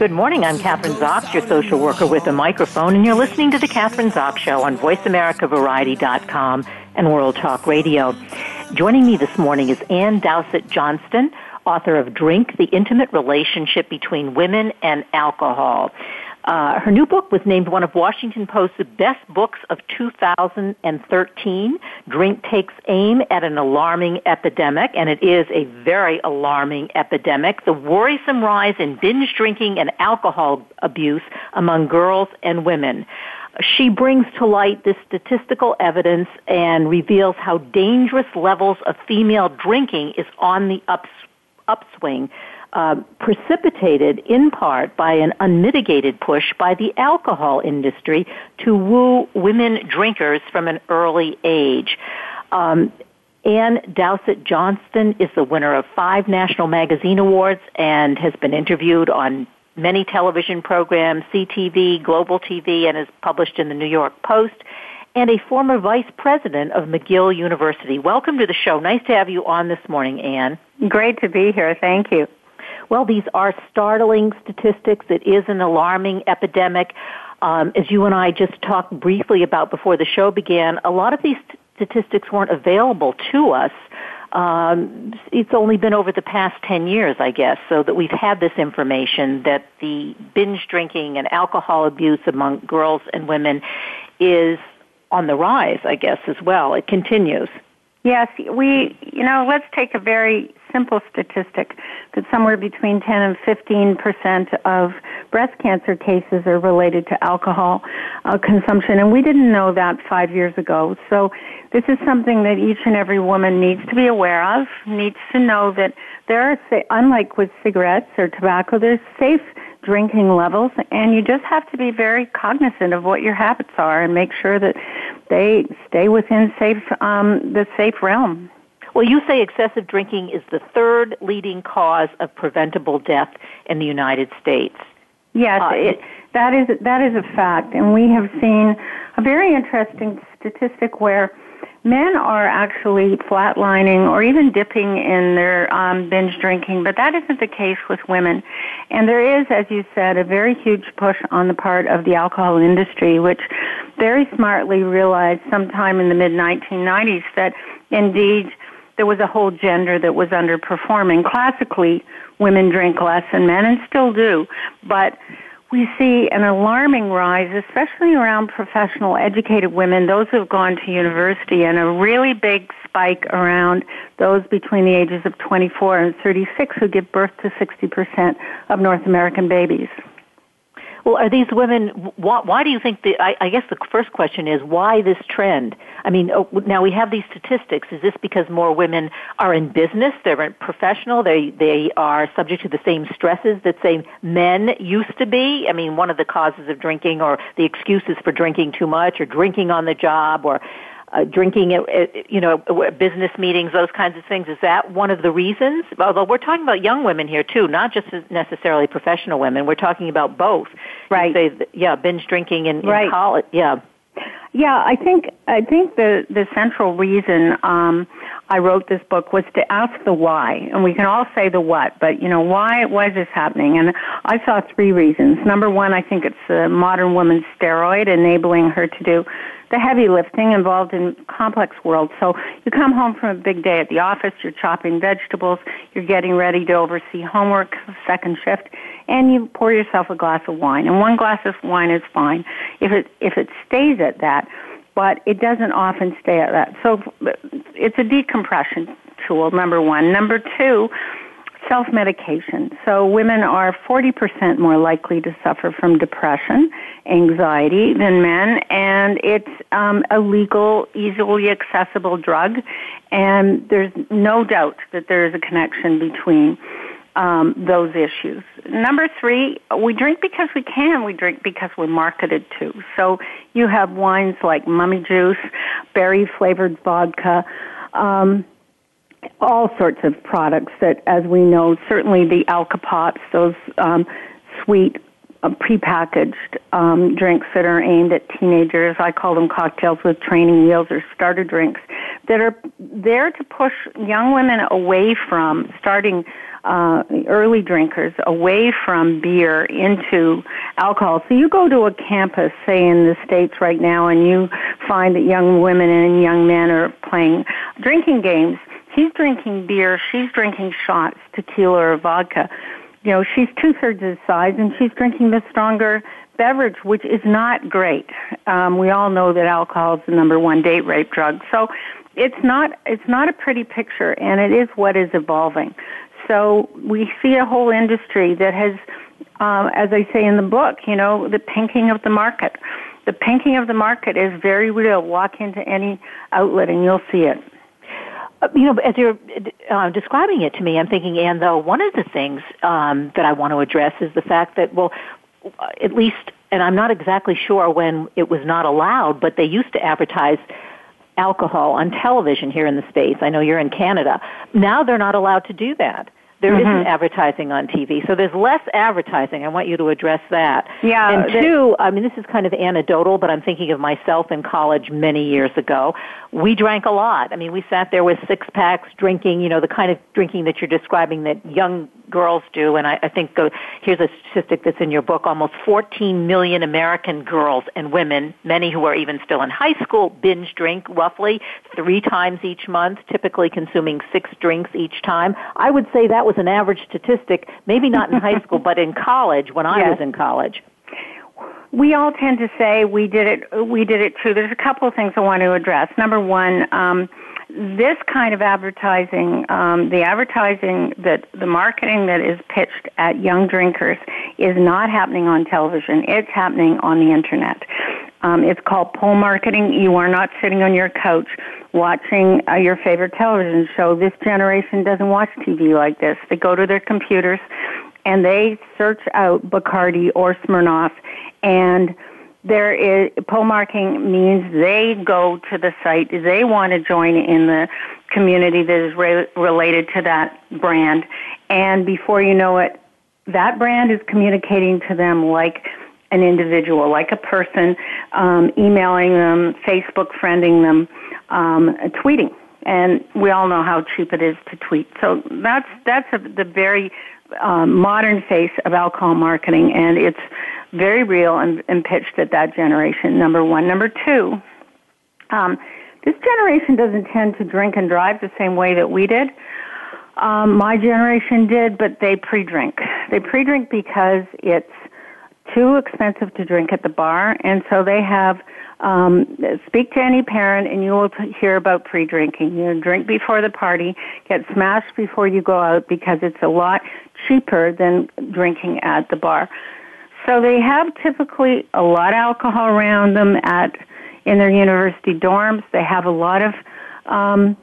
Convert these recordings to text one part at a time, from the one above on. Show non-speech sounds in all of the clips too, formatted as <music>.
Good morning. I'm Kathryn Zox, your social worker with a microphone, and you're listening to the Kathryn Zox Show on VoiceAmericaVariety.com and World Talk Radio. Joining me this morning is Ann Dowsett Johnston, author of Drink, The Intimate Relationship Between Women and Alcohol. Uh, her new book was named one of Washington Post's best books of 2013. Drink takes aim at an alarming epidemic, and it is a very alarming epidemic. The worrisome rise in binge drinking and alcohol abuse among girls and women. She brings to light this statistical evidence and reveals how dangerous levels of female drinking is on the ups, upswing uh, precipitated in part by an unmitigated push by the alcohol industry to woo women drinkers from an early age. Um, Ann Dowsett Johnston is the winner of five National Magazine Awards and has been interviewed on many television programs, CTV, Global TV, and is published in the New York Post, and a former vice president of McGill University. Welcome to the show. Nice to have you on this morning, Anne. Great to be here. Thank you. Well, these are startling statistics. It is an alarming epidemic. Um, as you and I just talked briefly about before the show began, a lot of these statistics weren't available to us. Um, it's only been over the past 10 years, I guess, so that we've had this information that the binge drinking and alcohol abuse among girls and women is on the rise, I guess, as well. It continues. Yes, we, you know, let's take a very simple statistic that somewhere between 10 and 15 percent of breast cancer cases are related to alcohol uh, consumption, and we didn't know that five years ago. So this is something that each and every woman needs to be aware of, needs to know that there are, unlike with cigarettes or tobacco, there's safe drinking levels, and you just have to be very cognizant of what your habits are and make sure that they stay within safe um, the safe realm. Well, you say excessive drinking is the third leading cause of preventable death in the United States. Yes, uh, it, that is that is a fact, and we have seen a very interesting statistic where men are actually flatlining or even dipping in their um, binge drinking, but that isn't the case with women. And there is, as you said, a very huge push on the part of the alcohol industry, which very smartly realized sometime in the mid 1990s that indeed there was a whole gender that was underperforming. Classically, women drink less than men and still do, but we see an alarming rise, especially around professional educated women, those who have gone to university, and a really big spike around those between the ages of 24 and 36 who give birth to 60% of North American babies. Well, are these women? Why, why do you think the? I, I guess the first question is why this trend? I mean, oh, now we have these statistics. Is this because more women are in business? They're professional. They they are subject to the same stresses that say men used to be. I mean, one of the causes of drinking or the excuses for drinking too much or drinking on the job or uh, drinking at, at, you know uh, business meetings, those kinds of things. Is that one of the reasons? Although we're talking about young women here too, not just necessarily professional women. We're talking about both. Right. You say, yeah, binge drinking in, in right. college. Yeah. Yeah, I think I think the the central reason um, I wrote this book was to ask the why, and we can all say the what, but you know why why is this happening? And I saw three reasons. Number one, I think it's the modern woman's steroid enabling her to do the heavy lifting involved in complex world. So you come home from a big day at the office, you're chopping vegetables, you're getting ready to oversee homework, second shift, and you pour yourself a glass of wine. And one glass of wine is fine if it if it stays at that, but it doesn't often stay at that. So it's a decompression tool. Number one. Number two self-medication. So women are 40% more likely to suffer from depression, anxiety than men, and it's um, a legal, easily accessible drug, and there's no doubt that there is a connection between um, those issues. Number three, we drink because we can. We drink because we're marketed to. So you have wines like mummy juice, berry flavored vodka, um, all sorts of products that, as we know, certainly the alcopops, those um, sweet prepackaged um, drinks that are aimed at teenagers. I call them cocktails with training wheels or starter drinks that are there to push young women away from starting uh, early drinkers away from beer into alcohol. So you go to a campus, say in the States right now, and you find that young women and young men are playing drinking games. He's drinking beer, she's drinking shots, tequila or vodka. You know, she's two thirds his size and she's drinking the stronger beverage, which is not great. Um, we all know that alcohol is the number one date rape drug. So it's not it's not a pretty picture and it is what is evolving. So we see a whole industry that has, um, as I say in the book, you know, the pinking of the market. The pinking of the market is very real. Walk into any outlet and you'll see it. Uh, you know, as you're uh, describing it to me, I'm thinking, Anne, though, one of the things um, that I want to address is the fact that, well, at least, and I'm not exactly sure when it was not allowed, but they used to advertise alcohol on television here in the States. I know you're in Canada. Now they're not allowed to do that. There mm-hmm. not advertising on TV, so there's less advertising. I want you to address that. Yeah. And two, I mean, this is kind of anecdotal, but I'm thinking of myself in college many years ago. We drank a lot. I mean, we sat there with six packs, drinking. You know, the kind of drinking that you're describing that young girls do, and I, I think go, here's a statistic that's in your book, almost 14 million American girls and women, many who are even still in high school, binge drink roughly three times each month, typically consuming six drinks each time. I would say that was an average statistic, maybe not in high school, but in college when I yes. was in college we all tend to say we did it we did it too there's a couple of things i want to address number one um, this kind of advertising, um, the advertising that the marketing that is pitched at young drinkers is not happening on television. It's happening on the internet. Um, it's called pull marketing. You are not sitting on your couch watching uh, your favorite television show. This generation doesn't watch TV like this. They go to their computers and they search out Bacardi or Smirnoff and there is pull marking means they go to the site they want to join in the community that is re- related to that brand and before you know it that brand is communicating to them like an individual like a person um, emailing them facebook friending them um, tweeting and we all know how cheap it is to tweet so that's that's a, the very um, modern face of alcohol marketing and it's very real and, and pitched at that generation, number one. Number two, um, this generation doesn't tend to drink and drive the same way that we did. Um, my generation did, but they pre-drink. They pre-drink because it's too expensive to drink at the bar, and so they have um, speak to any parent, and you will hear about pre-drinking. You know, drink before the party, get smashed before you go out because it's a lot cheaper than drinking at the bar. So they have typically a lot of alcohol around them at in their university dorms. They have a lot of um,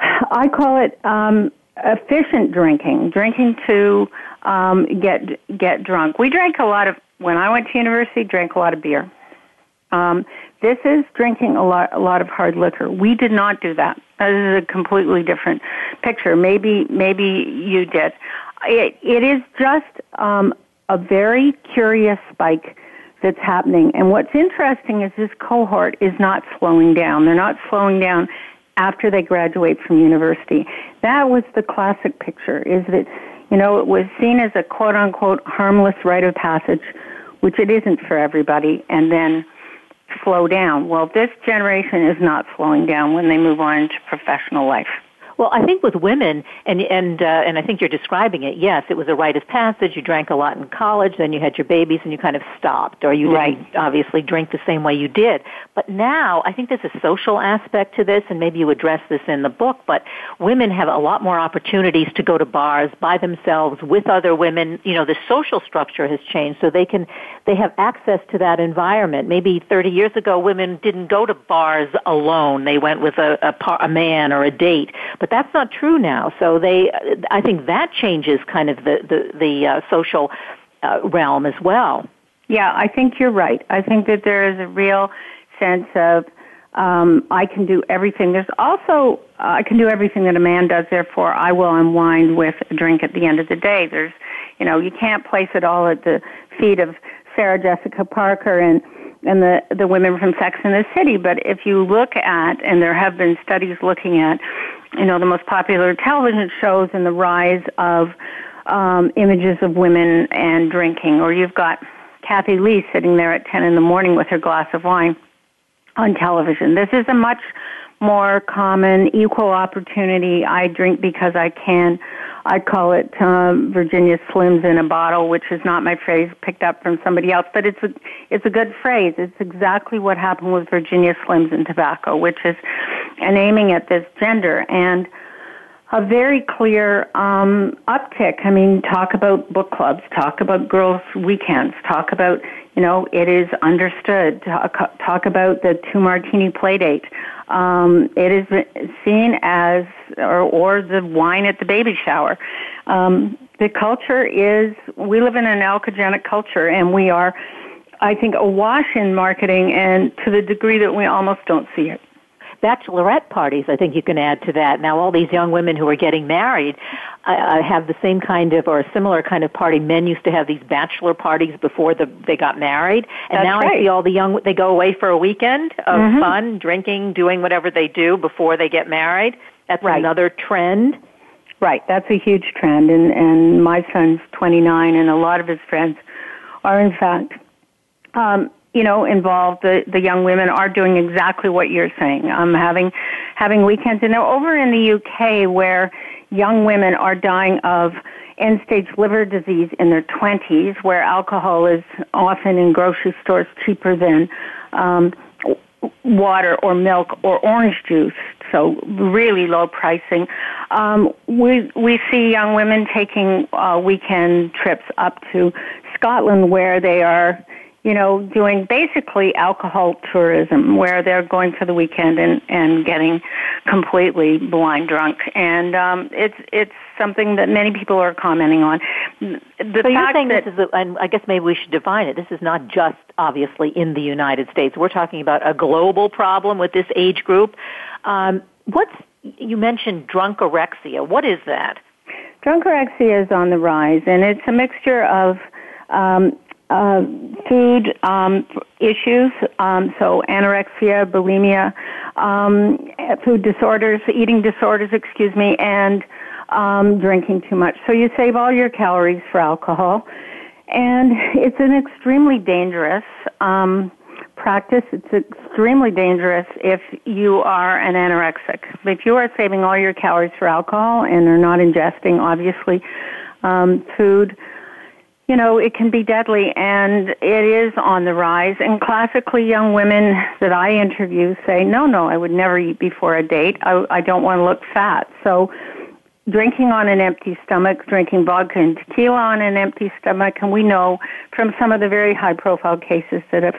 I call it um, efficient drinking, drinking to um, get get drunk. We drank a lot of when I went to university. Drank a lot of beer. Um, this is drinking a lot a lot of hard liquor. We did not do that. This is a completely different picture. Maybe maybe you did. It, it is just um, a very curious spike that's happening. And what's interesting is this cohort is not slowing down. They're not slowing down after they graduate from university. That was the classic picture, is that, you know, it was seen as a quote unquote harmless rite of passage, which it isn't for everybody, and then slow down. Well, this generation is not slowing down when they move on to professional life. Well, I think with women, and and uh, and I think you're describing it. Yes, it was a rite of passage. You drank a lot in college, then you had your babies, and you kind of stopped, or you right. didn't obviously drink the same way you did. But now, I think there's a social aspect to this, and maybe you address this in the book. But women have a lot more opportunities to go to bars by themselves with other women. You know, the social structure has changed, so they can they have access to that environment. Maybe 30 years ago, women didn't go to bars alone; they went with a a, par, a man or a date. But but that's not true now. So they, I think that changes kind of the the, the uh, social uh, realm as well. Yeah, I think you're right. I think that there is a real sense of um, I can do everything. There's also uh, I can do everything that a man does. Therefore, I will unwind with a drink at the end of the day. There's, you know, you can't place it all at the feet of Sarah Jessica Parker and and the the women from Sex and the City. But if you look at, and there have been studies looking at you know, the most popular television shows and the rise of um, images of women and drinking. Or you've got Kathie Lee sitting there at 10 in the morning with her glass of wine on television. This is a much more common, equal opportunity. I drink because I can. I call it um, Virginia Slims in a bottle, which is not my phrase picked up from somebody else, but it's a it's a good phrase. It's exactly what happened with Virginia Slims and tobacco, which is an aiming at this gender and a very clear um, uptick. I mean, talk about book clubs, talk about girls' weekends, talk about you know it is understood. Talk, talk about the two martini play date. Um, it is seen as, or, or the wine at the baby shower. Um, the culture is, we live in an alcoholic culture and we are, I think, awash in marketing and to the degree that we almost don't see it bachelorette parties, I think you can add to that. Now, all these young women who are getting married uh, have the same kind of or a similar kind of party. Men used to have these bachelor parties before the, they got married, and That's now right. I see all the young they go away for a weekend of mm-hmm. fun, drinking, doing whatever they do before they get married. That's right. another trend. Right, that's a huge trend, and and my son's 29, and a lot of his friends are in fact um, you know, involved, the, the young women are doing exactly what you're saying. Um, having, having weekends. And over in the UK where young women are dying of end stage liver disease in their 20s, where alcohol is often in grocery stores cheaper than, um, water or milk or orange juice, so really low pricing. Um, we we see young women taking uh, weekend trips up to Scotland where they are you know, doing basically alcohol tourism where they're going for the weekend and, and getting completely blind drunk. And um, it's it's something that many people are commenting on. The so you're saying that, this is, a, and I guess maybe we should define it. This is not just obviously in the United States. We're talking about a global problem with this age group. Um, what's you mentioned drunkorexia. What is that? Drunkorexia is on the rise, and it's a mixture of um, uh, food um, issues, um, so anorexia, bulimia, um, food disorders, eating disorders, excuse me, and um, drinking too much. So you save all your calories for alcohol, and it's an extremely dangerous um, practice. It's extremely dangerous if you are an anorexic. If you are saving all your calories for alcohol and are not ingesting, obviously, um, food you know, it can be deadly and it is on the rise. And classically young women that I interview say, no, no, I would never eat before a date. I, I don't want to look fat. So drinking on an empty stomach, drinking vodka and tequila on an empty stomach, and we know from some of the very high profile cases that have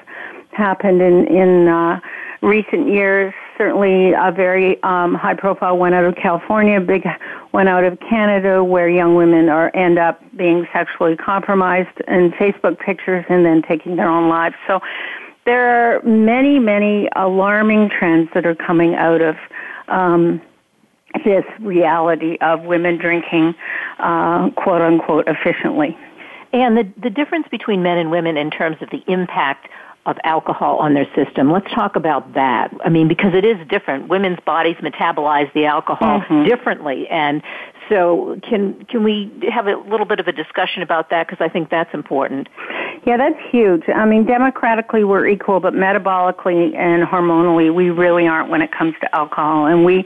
happened in, in, uh, recent years, certainly a very um, high profile one out of California, big one out of Canada, where young women are end up being sexually compromised in Facebook pictures and then taking their own lives. So there are many, many alarming trends that are coming out of um, this reality of women drinking, uh, quote unquote, efficiently. And the, the difference between men and women in terms of the impact of alcohol on their system. Let's talk about that. I mean, because it is different. Women's bodies metabolize the alcohol mm-hmm. differently, and so can can we have a little bit of a discussion about that? Because I think that's important. Yeah, that's huge. I mean, democratically we're equal, but metabolically and hormonally we really aren't when it comes to alcohol. And we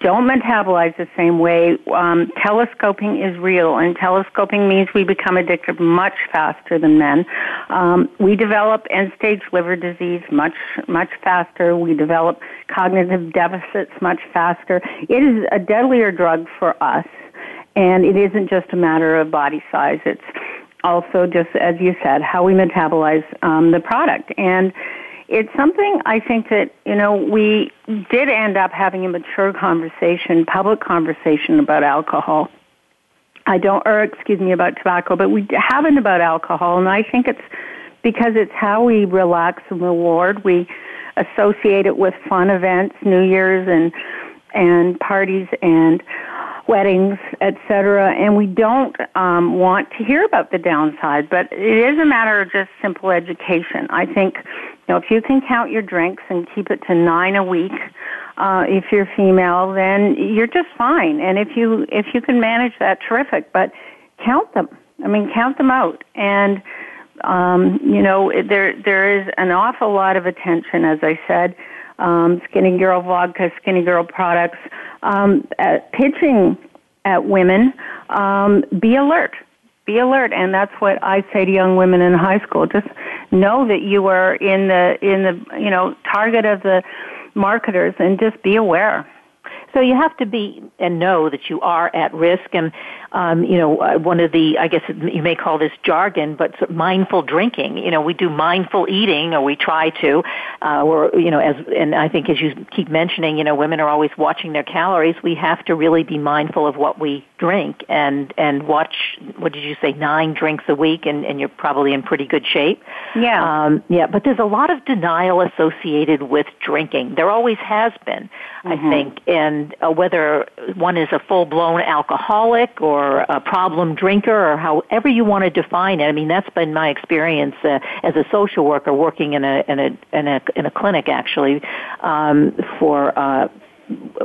don't metabolize the same way. Um, telescoping is real, and telescoping means we become addicted much faster than men. Um, we develop end-stage liver disease much much faster. We develop cognitive deficits much faster. It is a deadlier drug for us, and it isn't just a matter of body size. It's also just as you said how we metabolize um, the product and it's something I think that, you know, we did end up having a mature conversation, public conversation about alcohol. I don't, or excuse me, about tobacco, but we haven't about alcohol, and I think it's because it's how we relax and reward. We associate it with fun events, New Year's and and parties and weddings, etc. And we don't um, want to hear about the downside, but it is a matter of just simple education. I think, you know, if you can count your drinks and keep it to nine a week, uh, if you're female, then you're just fine. And if you if you can manage that, terrific. But count them. I mean, count them out. And um, you know, there there is an awful lot of attention, as I said. Um, skinny Girl vodka, Skinny Girl products um, at pitching at women, um, be alert. Be alert, and that's what I say to young women in high school. Just know that you are in the in the you know target of the marketers, and just be aware. So you have to be and know that you are at risk. And um, you know, uh, one of the I guess you may call this jargon, but sort of mindful drinking. You know, we do mindful eating, or we try to. Uh, or you know, as and I think as you keep mentioning, you know, women are always watching their calories. We have to really be mindful of what we drink and and watch. What did you say? Nine drinks a week, and and you're probably in pretty good shape. Yeah. Um, yeah, but there's a lot of denial associated with drinking. There always has been, mm-hmm. I think, and uh, whether one is a full blown alcoholic or a problem drinker or however you want to define it. I mean, that's been my experience uh, as a social worker working in a in a in a, in a clinic actually um, for. Uh,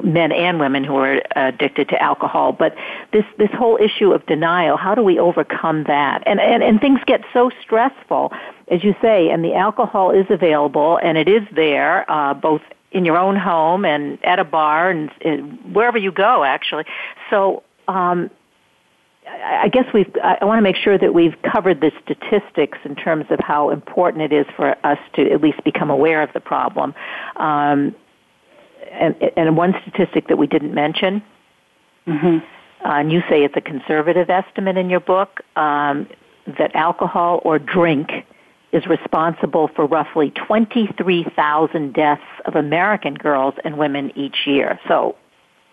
men and women who are addicted to alcohol but this this whole issue of denial how do we overcome that and and, and things get so stressful as you say and the alcohol is available and it is there uh, both in your own home and at a bar and, and wherever you go actually so um, I guess we've, I want to make sure that we've covered the statistics in terms of how important it is for us to at least become aware of the problem. Um, and, and one statistic that we didn't mention, mm-hmm. uh, and you say it's a conservative estimate in your book, um, that alcohol or drink is responsible for roughly 23,000 deaths of American girls and women each year. So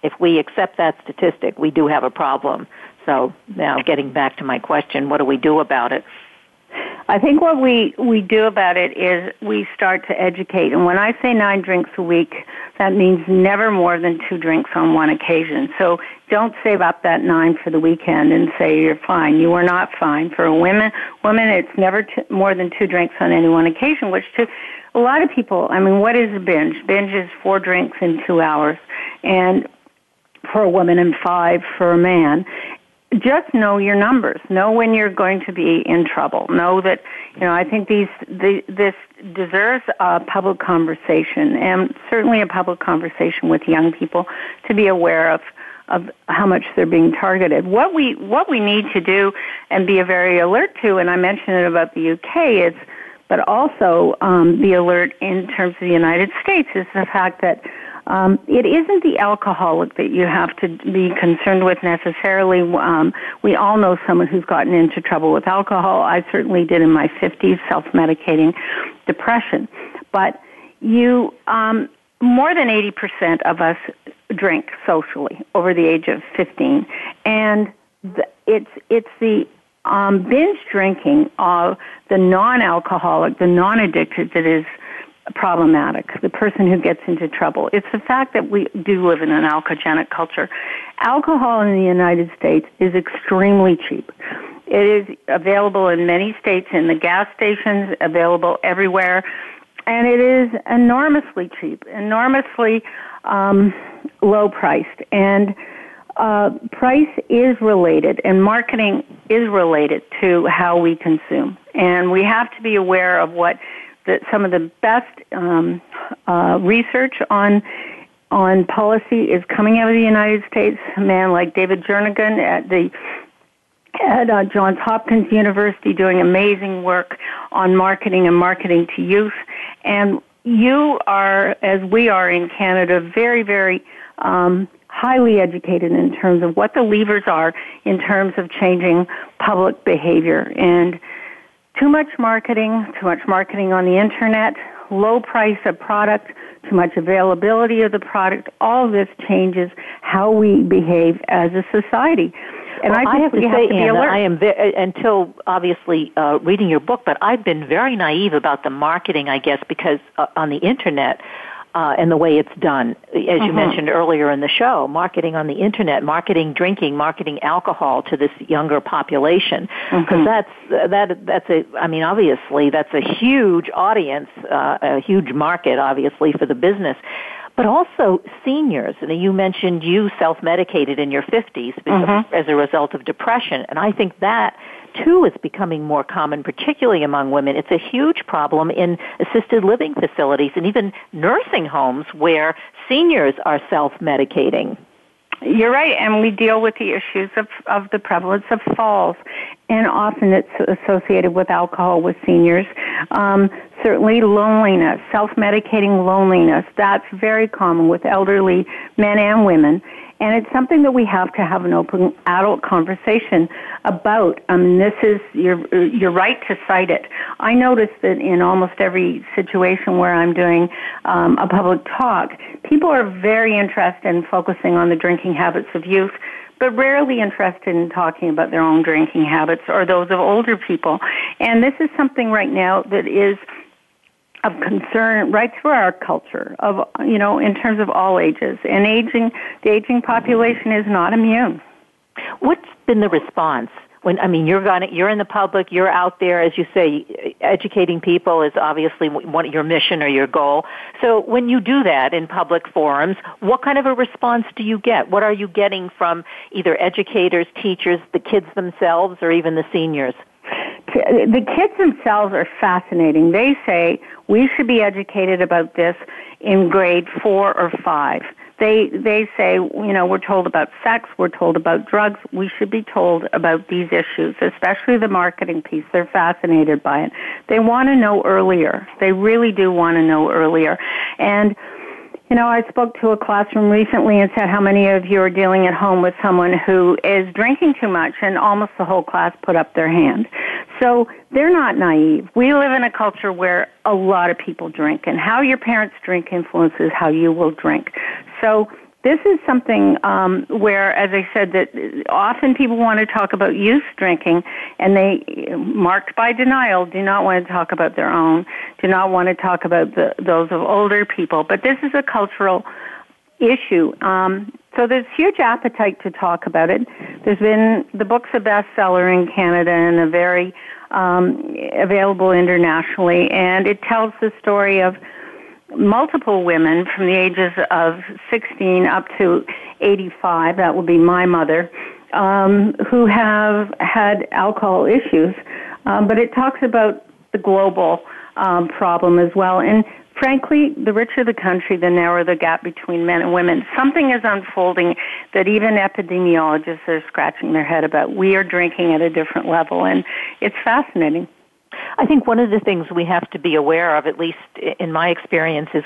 if we accept that statistic, we do have a problem. So now getting back to my question, what do we do about it? I think what we, we do about it is we start to educate. And when I say nine drinks a week, that means never more than two drinks on one occasion. So don't save up that nine for the weekend and say you're fine. You are not fine. For a woman, woman, it's never t- more than two drinks on any one occasion, which to a lot of people, I mean, what is a binge? Binge is four drinks in two hours. And for a woman and five for a man just know your numbers. Know when you're going to be in trouble. Know that you know. I think these the, this deserves a public conversation, and certainly a public conversation with young people to be aware of of how much they're being targeted. What we what we need to do and be very alert to, and I mentioned it about the UK, is but also um, be alert in terms of the United States is the fact that um, it isn't the alcoholic that you have to be concerned with necessarily. Um, we all know someone who's gotten into trouble with alcohol. I certainly did in my 50s, self-medicating depression. But you, um, more than 80% of us drink socially over the age of 15, and the, it's it's the um, binge drinking of the non-alcoholic, the non-addicted that is problematic, the person who gets into trouble. It's the fact that we do live in an alcoholic culture. Alcohol in the United States is extremely cheap. It is available in many states in the gas stations, available everywhere, and it is enormously cheap, enormously um, low priced. And uh, price is related and marketing is related to how we consume. And we have to be aware of what the, some of the best um, uh, research on on policy is coming out of the United States. A man like David Jernigan at the at uh, Johns Hopkins University doing amazing work on marketing and marketing to youth. And you are, as we are in Canada, very, very um, highly educated in terms of what the levers are in terms of changing public behavior. And too much marketing, too much marketing on the internet, low price of product, too much availability of the product, all this changes how we behave as a society. And well, I, I have to say, have to I am ve- until obviously uh, reading your book, but I've been very naive about the marketing, I guess, because uh, on the internet, uh, and the way it's done. As you mm-hmm. mentioned earlier in the show, marketing on the internet, marketing drinking, marketing alcohol to this younger population, because mm-hmm. that's that that's a. I mean, obviously, that's a huge audience, uh, a huge market, obviously, for the business. But also seniors, and you mentioned you self-medicated in your 50s mm-hmm. as a result of depression, and I think that too is becoming more common, particularly among women. It's a huge problem in assisted living facilities and even nursing homes where seniors are self-medicating. You're right, and we deal with the issues of, of the prevalence of falls, and often it's associated with alcohol with seniors. Um, certainly, loneliness, self-medicating loneliness, that's very common with elderly men and women. And it's something that we have to have an open adult conversation about. Um, this is, you're, you're right to cite it. I notice that in almost every situation where I'm doing um, a public talk, people are very interested in focusing on the drinking habits of youth, but rarely interested in talking about their own drinking habits or those of older people. And this is something right now that is of concern right through our culture of you know in terms of all ages and aging the aging population is not immune what's been the response when I mean you're going you're in the public, you're out there as you say educating people is obviously one your mission or your goal. So when you do that in public forums, what kind of a response do you get? What are you getting from either educators, teachers, the kids themselves or even the seniors? The kids themselves are fascinating. They say we should be educated about this in grade four or five. They they say you know we're told about sex, we're told about drugs. We should be told about these issues, especially the marketing piece. They're fascinated by it. They want to know earlier. They really do want to know earlier, and you know, I spoke to a classroom recently and said how many of you are dealing at home with someone who is drinking too much, and almost the whole class put up their hand. So they're not naive. We live in a culture where a lot of people drink, and how your parents drink influences how you will drink. So this is something um, where, as I said, that often people want to talk about youth drinking, and they, marked by denial, do not want to talk about their own, do not want to talk about the, those of older people. But this is a cultural issue. Um, so there's huge appetite to talk about it. There's been the book's a bestseller in Canada and a very um, available internationally, and it tells the story of multiple women from the ages of 16 up to 85, that would be my mother, um, who have had alcohol issues. Um, but it talks about the global um, problem as well. And frankly, the richer the country, the narrower the gap between men and women. Something is unfolding that even epidemiologists are scratching their head about. We are drinking at a different level, and it's fascinating. I think one of the things we have to be aware of, at least in my experience, is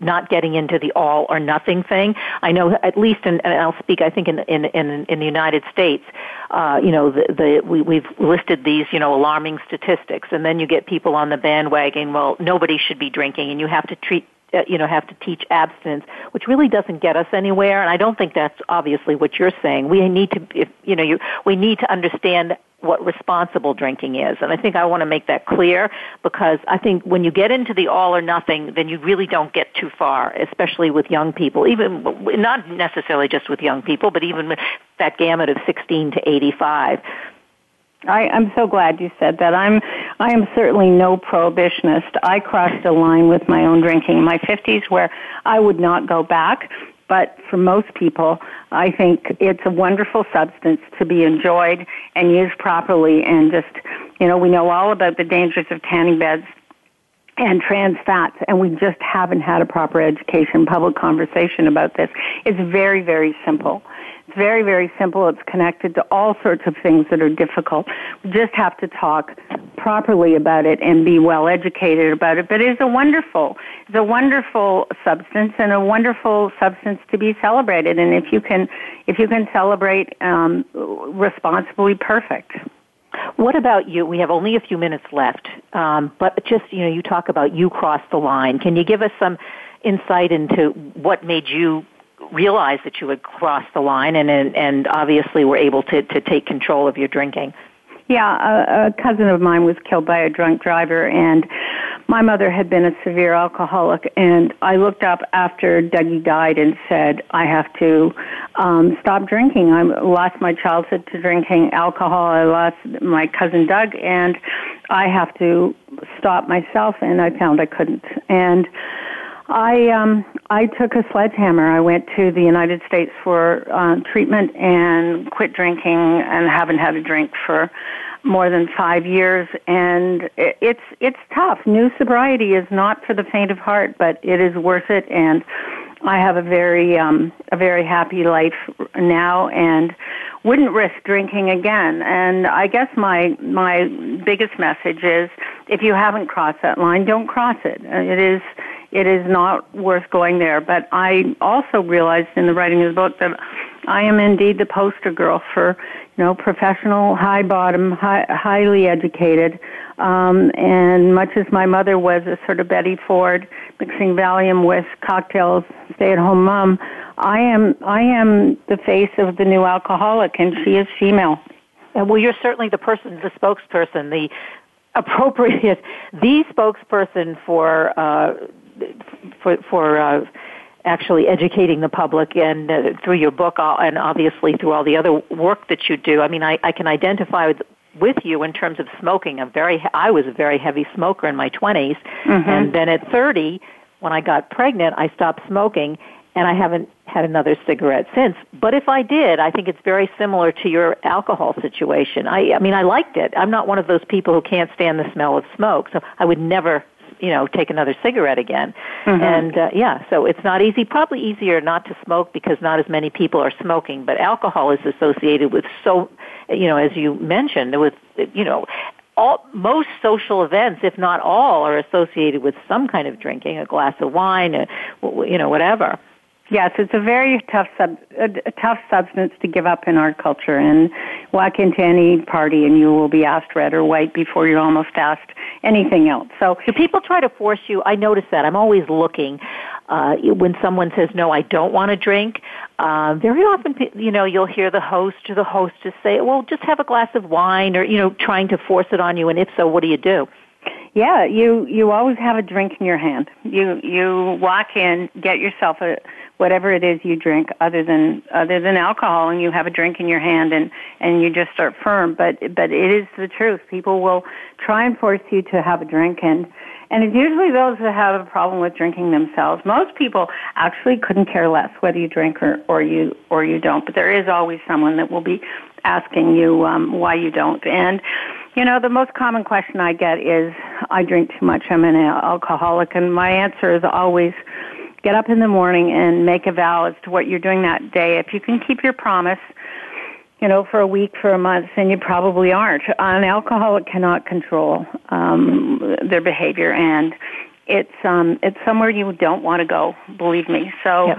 not getting into the all or nothing thing. I know at least, in, and I'll speak. I think in in in, in the United States, uh, you know, the, the we, we've listed these, you know, alarming statistics, and then you get people on the bandwagon. Well, nobody should be drinking, and you have to treat Uh, you know have to teach abstinence which really doesn't get us anywhere and i don't think that's obviously what you're saying we need to if, you know you we need to understand what responsible drinking is. And I think I want to make that clear because I think when you get into the all or nothing, then you really don't get too far, especially with young people, even not necessarily just with young people, but even that gamut of 16 to 85. I, I'm so glad you said that. I'm I am certainly no prohibitionist. I crossed a line with my own drinking in my 50s where I would not go back but for most people, I think it's a wonderful substance to be enjoyed and used properly. And just, you know, we know all about the dangers of tanning beds and trans fats, and we just haven't had a proper education, public conversation about this. It's very, very simple. It's very, very simple. It's connected to all sorts of things that are difficult. We just have to talk properly about it and be well educated about it. But it's a wonderful, it's a wonderful substance and a wonderful substance to be celebrated. And if you can, if you can celebrate um, responsibly, perfect. What about you? We have only a few minutes left, um, but just you know, you talk about you crossed the line. Can you give us some insight into what made you realize that you had crossed the line, and and, and obviously were able to to take control of your drinking? Yeah, a, a cousin of mine was killed by a drunk driver, and my mother had been a severe alcoholic. And I looked up after Dougie died and said, I have to um, stop drinking. I lost my childhood to drinking alcohol. I lost my cousin Doug, and I have to stop myself. And I found I couldn't. And I um, I took a sledgehammer. I went to the United States for uh, treatment and quit drinking and haven't had a drink for more than five years. And it's it's tough. New sobriety is not for the faint of heart, but it is worth it. And I have a very um, a very happy life now, and wouldn't risk drinking again. And I guess my my biggest message is, if you haven't crossed that line, don't cross it. It is it is not worth going there. But I also realized in the writing of the book that I am indeed the poster girl for, you know, professional, high bottom, high, highly educated. Um, and much as my mother was a sort of Betty Ford, mixing Valium with cocktails, stay-at-home mom, I am I am the face of the new alcoholic, and she is female. Well, you're certainly the person, the spokesperson, the appropriate, <laughs> the spokesperson for uh, for for uh, actually educating the public and uh, through your book uh, and obviously through all the other work that you do. I mean, I, I can identify with with you in terms of smoking. A very, I was a very heavy smoker in my 20s, mm-hmm. and then at 30, when I got pregnant, I stopped smoking, and I haven't had another cigarette since. But if I did, I think it's very similar to your alcohol situation. I, I mean, I liked it. I'm not one of those people who can't stand the smell of smoke, so I would never you know take another cigarette again mm-hmm. and uh, yeah so it's not easy probably easier not to smoke because not as many people are smoking but alcohol is associated with so you know as you mentioned with you know all, most social events, if not all, are associated with some kind of drinking, a glass of wine, a, you know, whatever. Yes, it's a very tough sub, a, tough substance to give up in our culture. And walk into any party, and you will be asked red or white before you're almost asked anything else. So, do people try to force you? I notice that. I'm always looking uh, when someone says, "No, I don't want to drink." Uh, very often, you know, you'll hear the host or the hostess say, "Well, just have a glass of wine," or you know, trying to force it on you. And if so, what do you do? Yeah, you you always have a drink in your hand. You you walk in, get yourself a whatever it is you drink other than other than alcohol and you have a drink in your hand and and you just start firm. But but it is the truth. People will try and force you to have a drink and and it's usually those that have a problem with drinking themselves. Most people actually couldn't care less whether you drink or or you or you don't but there is always someone that will be asking you um why you don't. And you know, the most common question I get is, I drink too much, I'm an alcoholic, and my answer is always, get up in the morning and make a vow as to what you're doing that day. If you can keep your promise, you know, for a week, for a month, then you probably aren't. An alcoholic cannot control um, their behavior, and it's um, it's somewhere you don't want to go. Believe me. So, yep.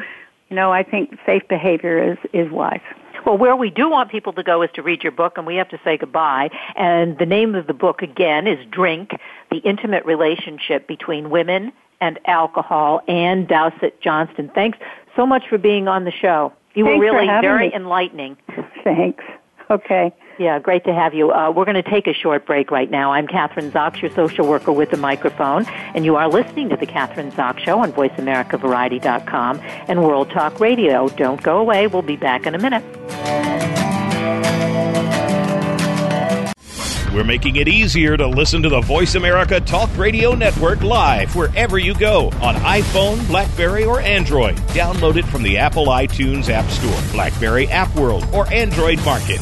you know, I think safe behavior is is wise. Well, where we do want people to go is to read your book, and we have to say goodbye. And the name of the book, again, is Drink, the Intimate Relationship Between Women and alcohol, Ann Dowsett Johnston. Thanks so much for being on the show. You Thanks were really very me. enlightening. Thanks. Okay. Yeah, great to have you. Uh, we're going to take a short break right now. I'm Kathryn Zox, your social worker with the microphone, and you are listening to the Kathryn Zox Show on VoiceAmericaVariety.com and World Talk Radio. Don't go away. We'll be back in a minute. We're making it easier to listen to the Voice America Talk Radio Network live wherever you go on iPhone, Blackberry, or Android. Download it from the Apple iTunes App Store, Blackberry App World, or Android Market.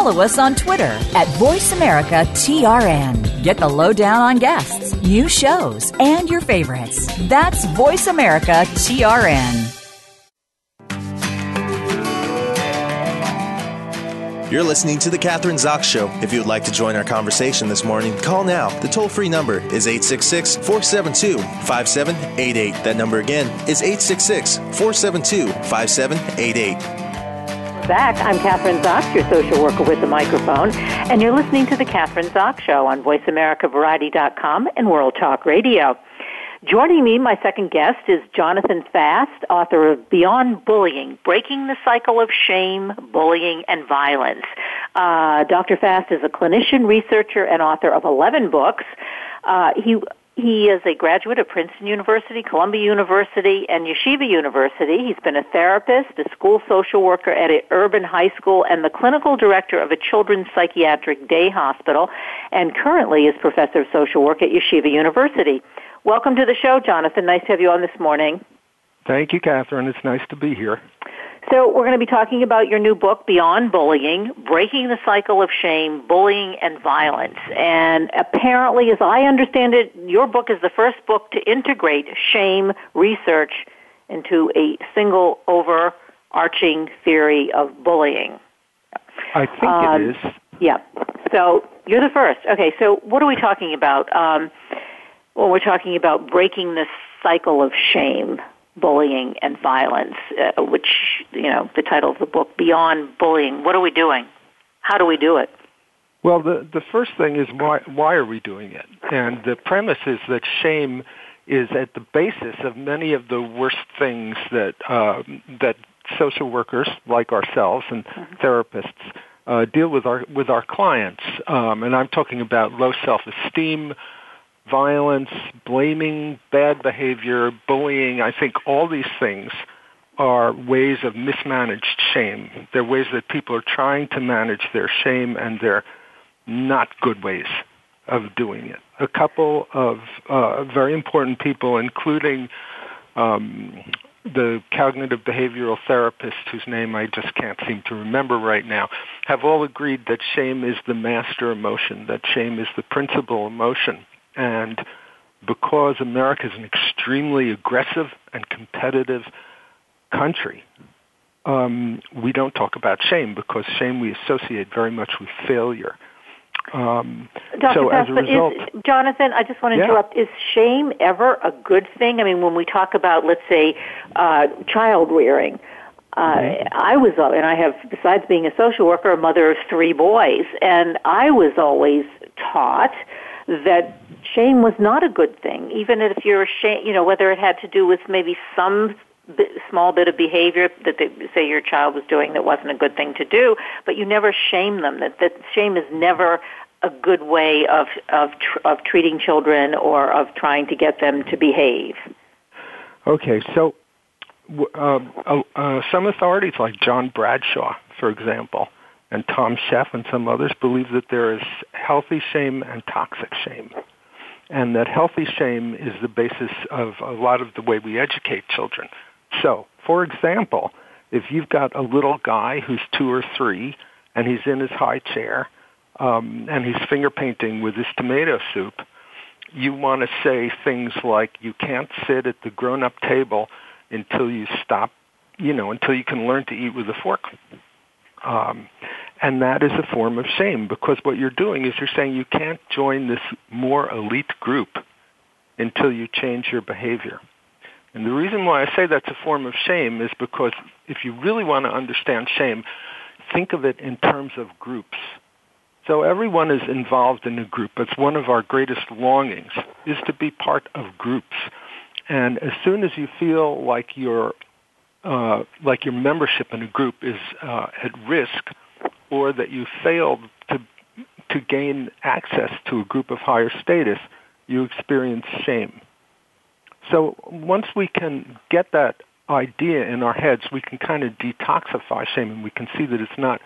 Follow us on Twitter at VoiceAmericaTRN. Get the lowdown on guests, new shows, and your favorites. That's VoiceAmericaTRN. You're listening to The Kathryn Zox Show. If you would like to join our conversation this morning, call now. The toll free number is 866 472 5788. That number again is 866 472 5788 back. I'm Kathryn Zox, your social worker with the microphone, and you're listening to The Kathryn Zox Show on VoiceAmericaVariety.com and World Talk Radio. Joining me, my second guest, is Jonathan Fast, author of Beyond Bullying, Breaking the Cycle of Shame, Bullying, and Violence. Uh, Dr. Fast is a clinician, researcher, and author of 11 books. Uh, he he is a graduate of Princeton University, Columbia University, and Yeshiva University. He's been a therapist, a school social worker at an urban high school, and the clinical director of a children's psychiatric day hospital, and currently is professor of social work at Yeshiva University. Welcome to the show, Jonathan. Nice to have you on this morning. Thank you, Kathryn. It's nice to be here. So we're going to be talking about your new book, Beyond Bullying, Breaking the Cycle of Shame, Bullying and Violence. And apparently, as I understand it, your book is the first book to integrate shame research into a single overarching theory of bullying. I think um, it is. Yeah. So you're the first. Okay, so what are we talking about? Um, well, we're talking about breaking the cycle of shame bullying and violence, uh, which, you know, the title of the book, Beyond Bullying. What are we doing? How do we do it? Well, the, the first thing is why, why are we doing it? And the premise is that shame is at the basis of many of the worst things that, uh, that social workers like ourselves and mm-hmm. therapists uh, deal with our, with our clients. Um, and I'm talking about low self-esteem, violence, blaming, bad behavior, bullying, I think all these things are ways of mismanaged shame. They're ways that people are trying to manage their shame and they're not good ways of doing it. A couple of uh, very important people, including um, the cognitive behavioral therapist whose name I just can't seem to remember right now, have all agreed that shame is the master emotion, that shame is the principal emotion. And because America is an extremely aggressive and competitive country, um, we don't talk about shame because shame we associate very much with failure. Um, Dr. So as a result, is, Jonathan, I just want to yeah. interrupt. Is shame ever a good thing? I mean, when we talk about, let's say, uh, child rearing, uh, mm-hmm. I was, and I have, besides being a social worker, a mother of three boys, and I was always taught that shame was not a good thing, even if you're ashamed, you know, whether it had to do with maybe some small bit of behavior that they say your child was doing that wasn't a good thing to do, but you never shame them. That that shame is never a good way of of tr- of treating children or of trying to get them to behave. Okay, so uh, uh, some authorities like John Bradshaw, for example, and Tom Scheff and some others believe that there is healthy shame and toxic shame. And that healthy shame is the basis of a lot of the way we educate children. So, for example, if you've got a little guy who's two or three and he's in his high chair um, and he's finger painting with his tomato soup, you want to say things like you can't sit at the grown-up table until you stop, you know, until you can learn to eat with a fork. Um, and that is a form of shame because what you're doing is you're saying you can't join this more elite group until you change your behavior. And the reason why I say that's a form of shame is because if you really want to understand shame, think of it in terms of groups. So everyone is involved in a group. It's one of our greatest longings is to be part of groups. And as soon as you feel like your uh, like your membership in a group is uh, at risk, or that you failed to to gain access to a group of higher status, you experience shame. So once we can get that idea in our heads, we can kind of detoxify shame and we can see that it's not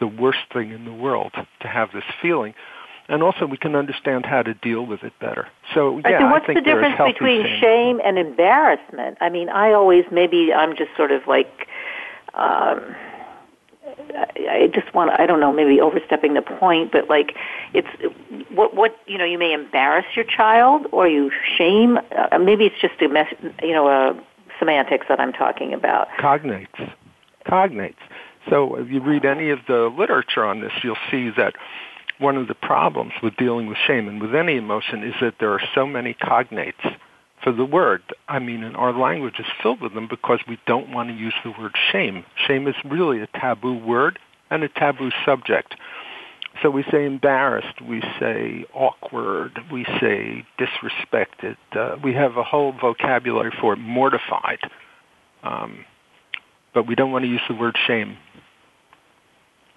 the worst thing in the world to have this feeling. And also we can understand how to deal with it better. So yeah, so what's I think what's the difference between shame. shame and embarrassment? I mean, I always maybe I'm just sort of like um I just want I don't know maybe overstepping the point but like it's what what you know you may embarrass your child or you shame uh, maybe it's just a mess you know a semantics that I'm talking about. Cognates. Cognates. So if you read any of the literature on this you'll see that one of the problems with dealing with shame and with any emotion is that there are so many cognates for the word. I mean, and our language is filled with them because we don't want to use the word shame. Shame is really a taboo word and a taboo subject. So we say embarrassed, we say awkward, we say disrespected. Uh, we have a whole vocabulary for it, mortified. Um, but we don't want to use the word shame.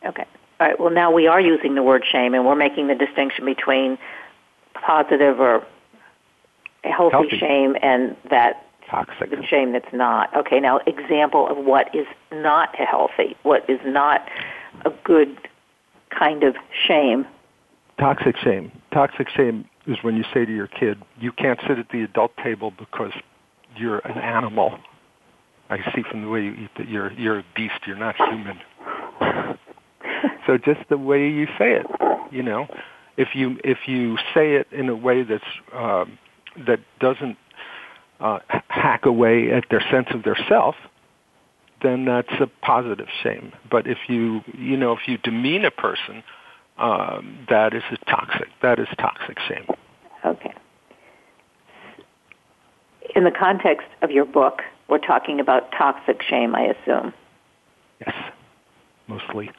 Okay. All right. Well, now we are using the word shame, and we're making the distinction between positive or healthy, healthy. shame and that toxic shame that's not. Okay, now example of what is not healthy, what is not a good kind of shame. Toxic shame. Toxic shame is when you say to your kid, "You can't sit at the adult table because you're an animal." I see from the way you eat that you're you're a beast. You're not human. <laughs> so just the way you say it, you know, if you if you say it in a way that's um, that doesn't uh, hack away at their sense of their self, then that's a positive shame. But if you, you know, if you demean a person, um, that is a toxic. That is toxic shame. Okay. In the context of your book, we're talking about toxic shame, I assume. Yes, mostly.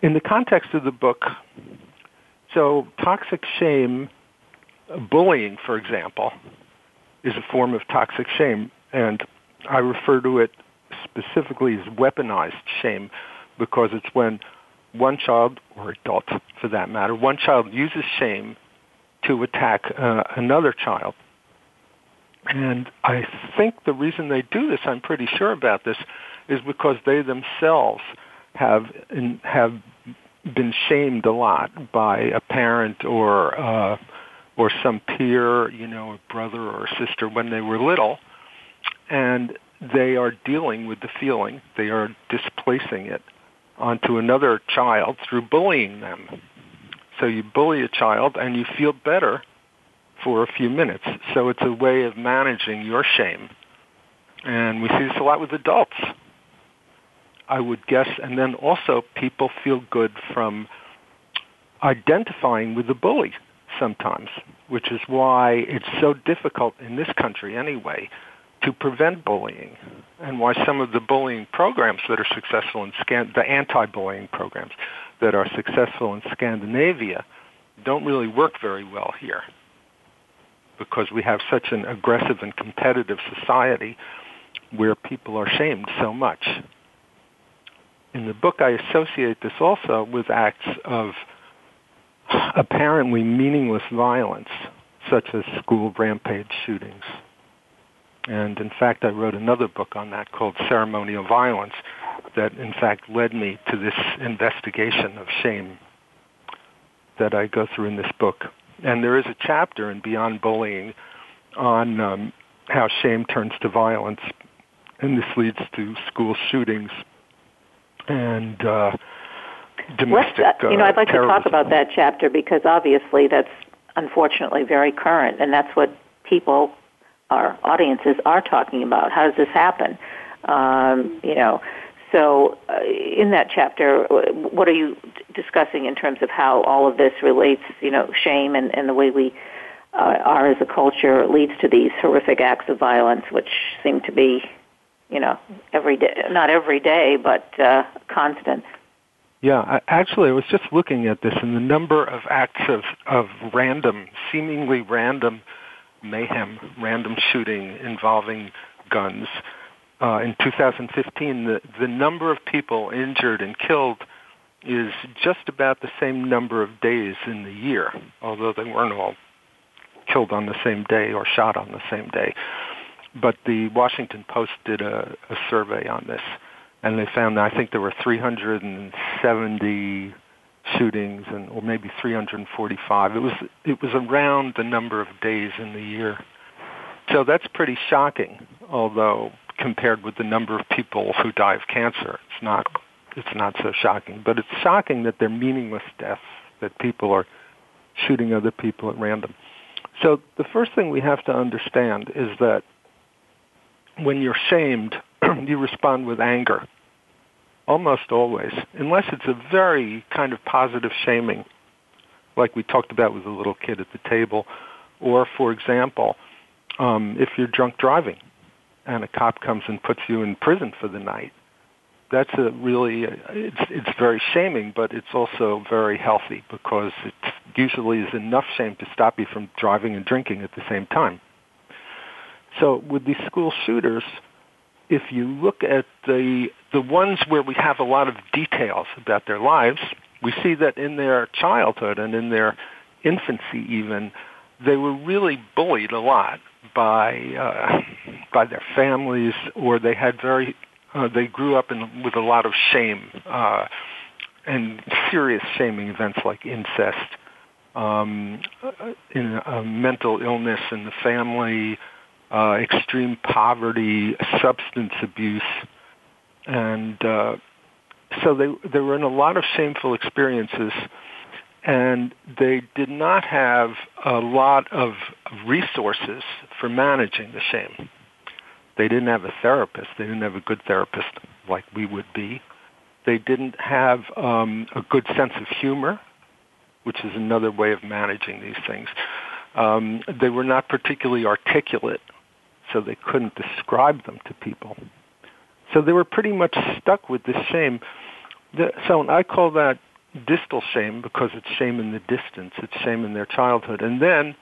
In the context of the book, so toxic shame, bullying, for example, is a form of toxic shame, and I refer to it specifically as weaponized shame because it's when one child, or adult for that matter, one child uses shame to attack uh, another child. And I think the reason they do this, I'm pretty sure about this, is because they themselves have in, have been shamed a lot by a parent or uh, or some peer, you know, a brother or a sister when they were little, and they are dealing with the feeling. They are displacing it onto another child through bullying them. So you bully a child and you feel better for a few minutes. So it's a way of managing your shame. And we see this a lot with adults. I would guess, and then also people feel good from identifying with the bully sometimes, which is why it's so difficult in this country anyway to prevent bullying and why some of the bullying programs that are successful in Scan- the anti-bullying programs that are successful in Scandinavia don't really work very well here because we have such an aggressive and competitive society where people are shamed so much in the book, I associate this also with acts of apparently meaningless violence, such as school rampage shootings. And in fact, I wrote another book on that called Ceremonial Violence that in fact led me to this investigation of shame that I go through in this book. And there is a chapter in Beyond Bullying on um, how shame turns to violence, and this leads to school shootings and uh, domestic. Uh, you know, I'd like terrorism. to talk about that chapter because obviously that's unfortunately very current, and that's what people, our audiences, are talking about. How does this happen? Um, you know, so uh, in that chapter, what are you discussing in terms of how all of this relates? You know, shame and, and the way we uh, are as a culture leads to these horrific acts of violence, which seem to be, you know, every day, not every day, but uh, constant. Yeah, I, actually, I was just looking at this, and the number of acts of, of random, seemingly random mayhem, random shooting involving guns. Uh, in 2015, the, the number of people injured and killed is just about the same number of days in the year, although they weren't all killed on the same day or shot on the same day. But the Washington Post did a, a survey on this, and they found that I think there were 370 shootings, and or maybe 345. It was it was around the number of days in the year. So that's pretty shocking, although compared with the number of people who die of cancer, it's not it's not so shocking. But it's shocking that they're meaningless deaths, that people are shooting other people at random. So the first thing we have to understand is that when you're shamed, <clears throat> you respond with anger. Almost always, unless it's a very kind of positive shaming, like we talked about with the little kid at the table, or for example, um, if you're drunk driving and a cop comes and puts you in prison for the night, that's a really it's it's very shaming, but it's also very healthy because it usually is enough shame to stop you from driving and drinking at the same time. So with these school shooters, if you look at the the ones where we have a lot of details about their lives, we see that in their childhood and in their infancy even, they were really bullied a lot by uh, by their families, or they had very uh, they grew up in, with a lot of shame uh, and serious shaming events like incest, um, in, uh, mental illness in the family, uh, extreme poverty, substance abuse, and uh, so they they were in a lot of shameful experiences, and they did not have a lot of resources for managing the shame. They didn't have a therapist. They didn't have a good therapist like we would be. They didn't have um, a good sense of humor, which is another way of managing these things. Um, they were not particularly articulate so they couldn't describe them to people. So they were pretty much stuck with this shame. So I call that distal shame because it's shame in the distance. It's shame in their childhood. And then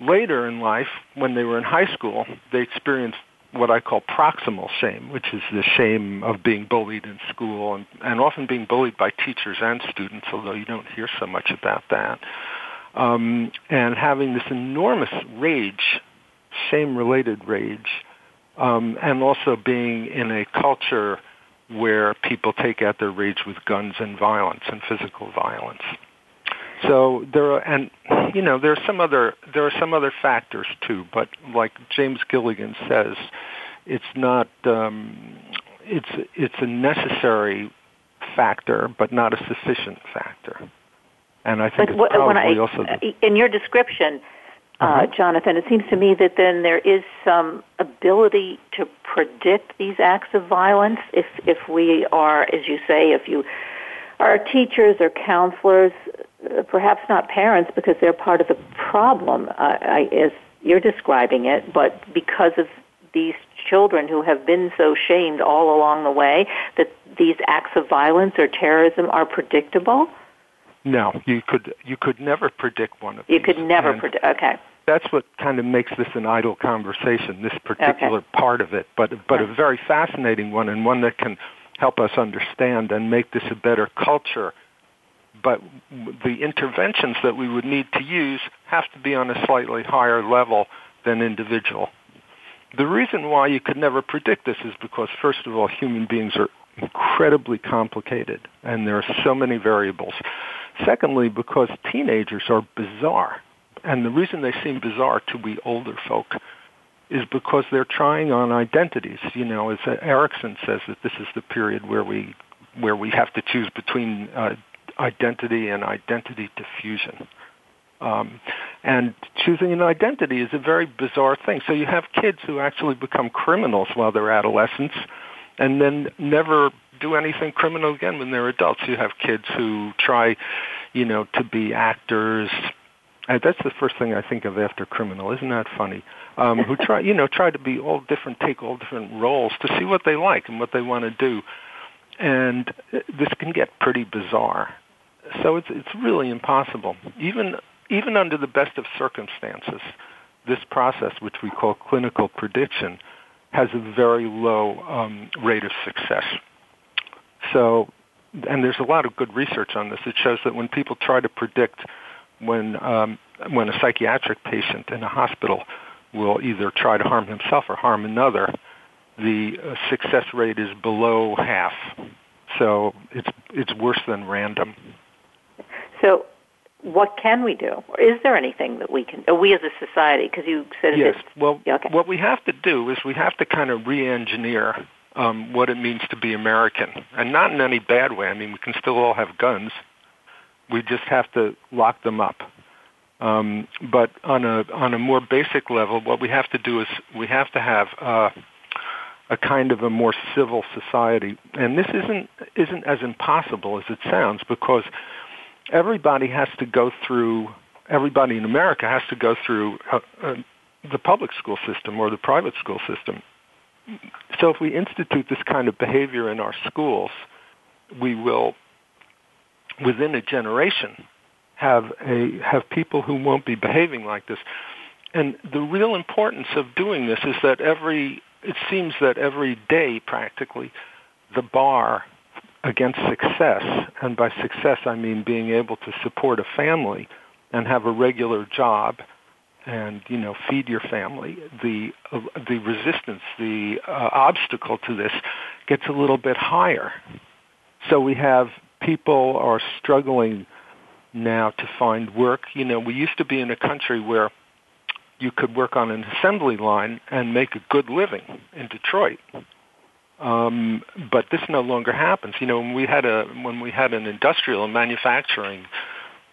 later in life, when they were in high school, they experienced what I call proximal shame, which is the shame of being bullied in school and, and often being bullied by teachers and students, although you don't hear so much about that. Um, and having this enormous rage shame-related rage, um, and also being in a culture where people take out their rage with guns and violence and physical violence. So there are, and you know, there are some other there are some other factors too. But like James Gilligan says, it's not um, it's it's a necessary factor, but not a sufficient factor. And I think but it's probably I, also the, in your description, uh, Mm-hmm. Jonathan, it seems to me that then there is some ability to predict these acts of violence if if we are, as you say, if you are teachers or counselors, uh, perhaps not parents because they're part of the problem, uh, I, as you're describing it, but because of these children who have been so shamed all along the way that these acts of violence or terrorism are predictable. No, you could you could never predict one of You these. You could never predict. Okay. That's what kind of makes this an idle conversation. This particular part of it, but but a very fascinating one and one that can help us understand and make this a better culture. But the interventions that we would need to use have to be on a slightly higher level than individual. The reason why you could never predict this is because, first of all, human beings are incredibly complicated and there are so many variables. Secondly, because teenagers are bizarre. And the reason they seem bizarre to we older folk is because they're trying on identities. You know, as Erikson says that this is the period where we where we have to choose between uh, identity and identity diffusion. Um, and choosing an identity is a very bizarre thing. So you have kids who actually become criminals while they're adolescents and then never do anything criminal again when they're adults. You have kids who try, you know, to be actors. That's the first thing I think of after criminal. Isn't that funny? Um, who <laughs> try, you know, try to be all different, take all different roles to see what they like and what they want to do. And this can get pretty bizarre. So it's it's really impossible. Even even under the best of circumstances, this process, which we call clinical prediction, has a very low um, rate of success. So, and there's a lot of good research on this. It shows that when people try to predict when um, when a psychiatric patient in a hospital will either try to harm himself or harm another, the uh, success rate is below half. So it's it's worse than random. So what can we do? Or Is there anything that we can, we as a society, because you said yes. Well, yeah, okay. what we have to do is we have to kind of re-engineer um, what it means to be American, and not in any bad way. I mean, we can still all have guns. We just have to lock them up. Um, but on a on a more basic level, what we have to do is we have to have uh, a kind of a more civil society, and this isn't isn't as impossible as it sounds because everybody has to go through, everybody in America has to go through uh, uh, the public school system or the private school system. So if we institute this kind of behavior in our schools, we will, within a generation, have a have people who won't be behaving like this. And the real importance of doing this is that every it seems that every day practically the bar against success, and by success I mean being able to support a family and have a regular job and you know feed your family the uh, the resistance the uh, obstacle to this gets a little bit higher so we have people are struggling now to find work you know we used to be in a country where you could work on an assembly line and make a good living in Detroit um, but this no longer happens. You know, when we had a when we had an industrial and manufacturing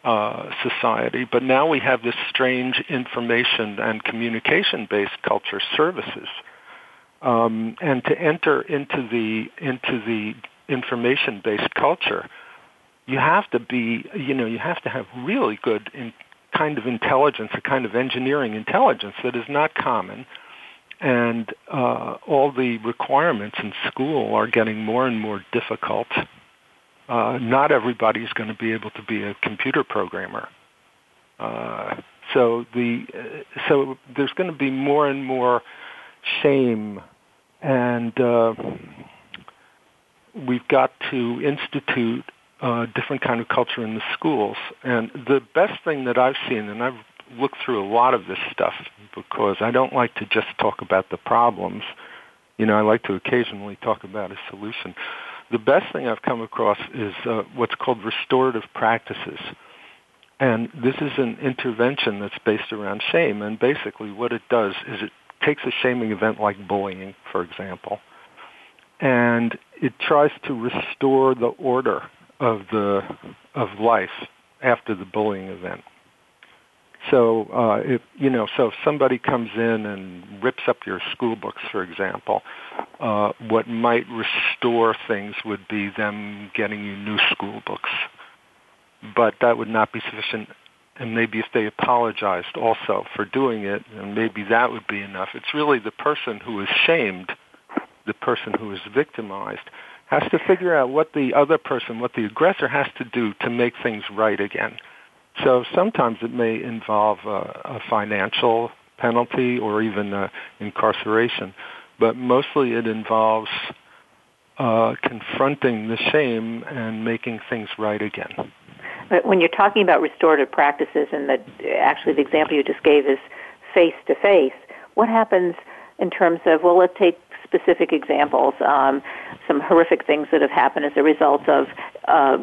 uh, society, but now we have this strange information and communication based culture services. Um, and to enter into the into the information based culture, you have to be you know you have to have really good in, kind of intelligence, a kind of engineering intelligence that is not common and uh, all the requirements in school are getting more and more difficult. Uh, not everybody is going to be able to be a computer programmer. Uh, so the so there's going to be more and more shame, and uh, we've got to institute a different kind of culture in the schools. And the best thing that I've seen, and I've looked through a lot of this stuff because I don't like to just talk about the problems. You know, I like to occasionally talk about a solution. The best thing I've come across is uh, what's called restorative practices. And this is an intervention that's based around shame. And basically what it does is it takes a shaming event like bullying, for example, and it tries to restore the order of the of life after the bullying event. So uh, if you know, so if somebody comes in and rips up your school books, for example, uh, what might restore things would be them getting you new school books. But that would not be sufficient. And maybe if they apologized also for doing it, and maybe that would be enough. It's really the person who is shamed, the person who is victimized, has to figure out what the other person, what the aggressor has to do to make things right again. So sometimes it may involve a, a financial penalty or even uh, incarceration, but mostly it involves uh, confronting the shame and making things right again. When you're talking about restorative practices, and the, actually the example you just gave is face to face, what happens in terms of, well, let's take specific examples, um, some horrific things that have happened as a result of uh,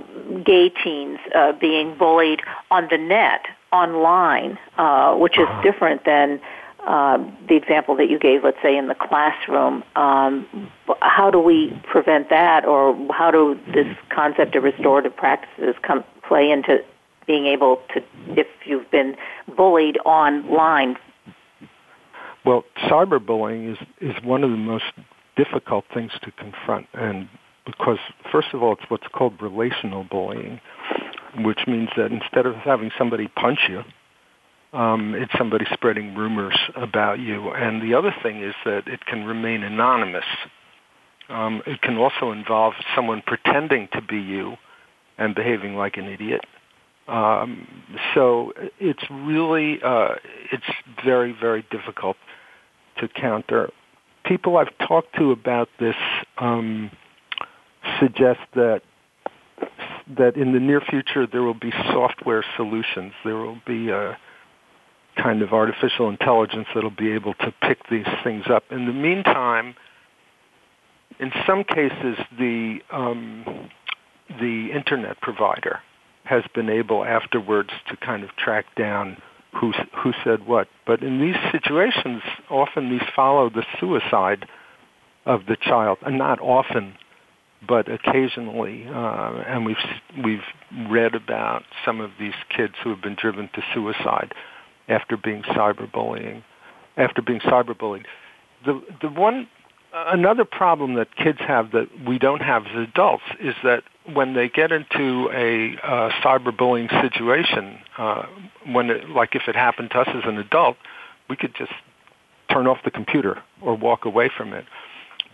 gay teens uh, being bullied on the net, online, uh, which is different than uh, the example that you gave, let's say in the classroom, um, how do we prevent that, or how do this concept of restorative practices come play into being able to, if you've been bullied online? Well, cyberbullying is is one of the most difficult things to confront, and because first of all, it's what's called relational bullying, which means that instead of having somebody punch you, um, it's somebody spreading rumors about you. And the other thing is that it can remain anonymous. Um, it can also involve someone pretending to be you and behaving like an idiot. Um, so it's really uh, it's very very difficult to counter. People I've talked to about this um, suggest that that in the near future there will be software solutions. There will be a kind of artificial intelligence that'll be able to pick these things up. In the meantime, in some cases, the um, the internet provider has been able afterwards to kind of track down who who said what. But in these situations, often these follow the suicide of the child, and not often, but occasionally. Uh, and we've we've read about some of these kids who have been driven to suicide after being cyberbullying, after being cyberbullied. The the one another problem that kids have that we don't have as adults is that when they get into a uh, cyberbullying situation, uh, when it, like if it happened to us as an adult, we could just turn off the computer or walk away from it.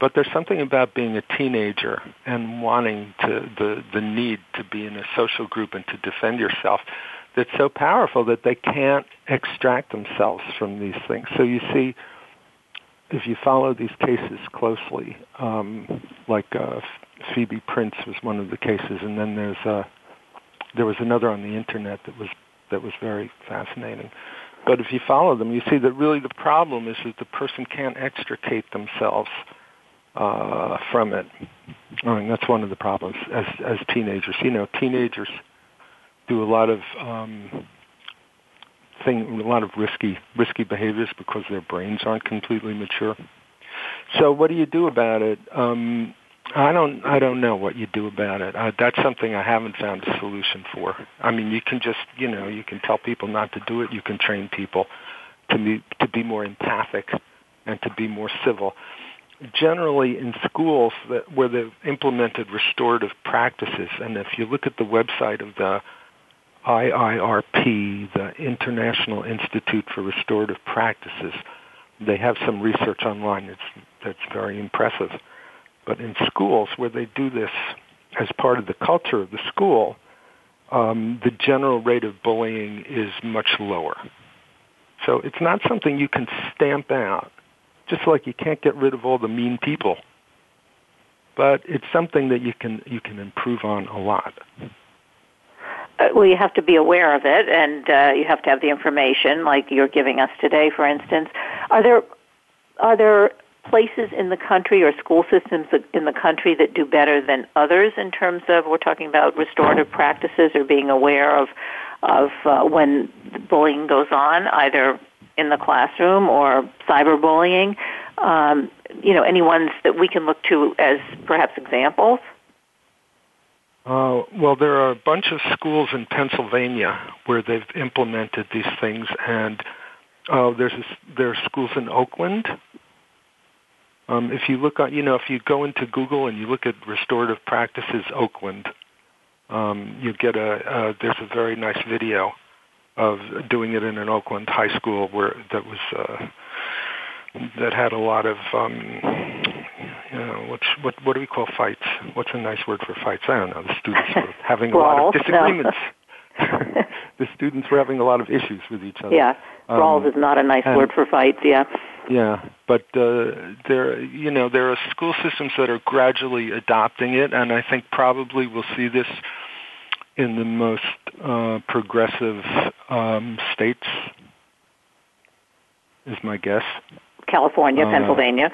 But there's something about being a teenager and wanting to the the need to be in a social group and to defend yourself that's so powerful that they can't extract themselves from these things. So you see, if you follow these cases closely, um, like uh, Phoebe Prince was one of the cases, and then there's uh, there was another on the internet that was that was very fascinating. But if you follow them, you see that really the problem is that the person can't extricate themselves uh, from it. I mean, that's one of the problems as as teenagers. You know, teenagers do a lot of um, thing, a lot of risky risky behaviors because their brains aren't completely mature. So what do you do about it? Um, I don't I don't know what you do about it. Uh, that's something I haven't found a solution for. I mean, you can just you know you can tell people not to do it. You can train people to be to be more empathic and to be more civil. Generally, in schools that, where they've implemented restorative practices, and if you look at the website of the IIRP, the International Institute for Restorative Practices, they have some research online that's, that's very impressive. But in schools where they do this as part of the culture of the school, um, the general rate of bullying is much lower. So it's not something you can stamp out, just like you can't get rid of all the mean people. But it's something that you can you can improve on a lot. Uh, well, you have to be aware of it, and uh, you have to have the information, like you're giving us today, for instance. Are there are there places in the country or school systems in the country that do better than others in terms of we're talking about restorative practices or being aware of of uh, when bullying goes on, either in the classroom or cyberbullying? Um, you know, any ones that we can look to as perhaps examples? Uh, well, there are a bunch of schools in Pennsylvania where they've implemented these things, and uh, there's a, there are schools in Oakland um, if you look at, you know, if you go into Google and you look at restorative practices Oakland, um, you get a, uh, there's a very nice video of doing it in an Oakland high school where that was, uh, that had a lot of, um, you know, what's, what, what do we call fights? What's a nice word for fights? I don't know. The students were <laughs> having a lot of disagreements. <laughs> <laughs> the students were having a lot of issues with each other. Yeah, brawls um, is not a nice word for fights. Yeah. Yeah, but uh, there, you know, there are school systems that are gradually adopting it, and I think probably we'll see this in the most uh, progressive um, states. Is my guess. California, uh, Pennsylvania.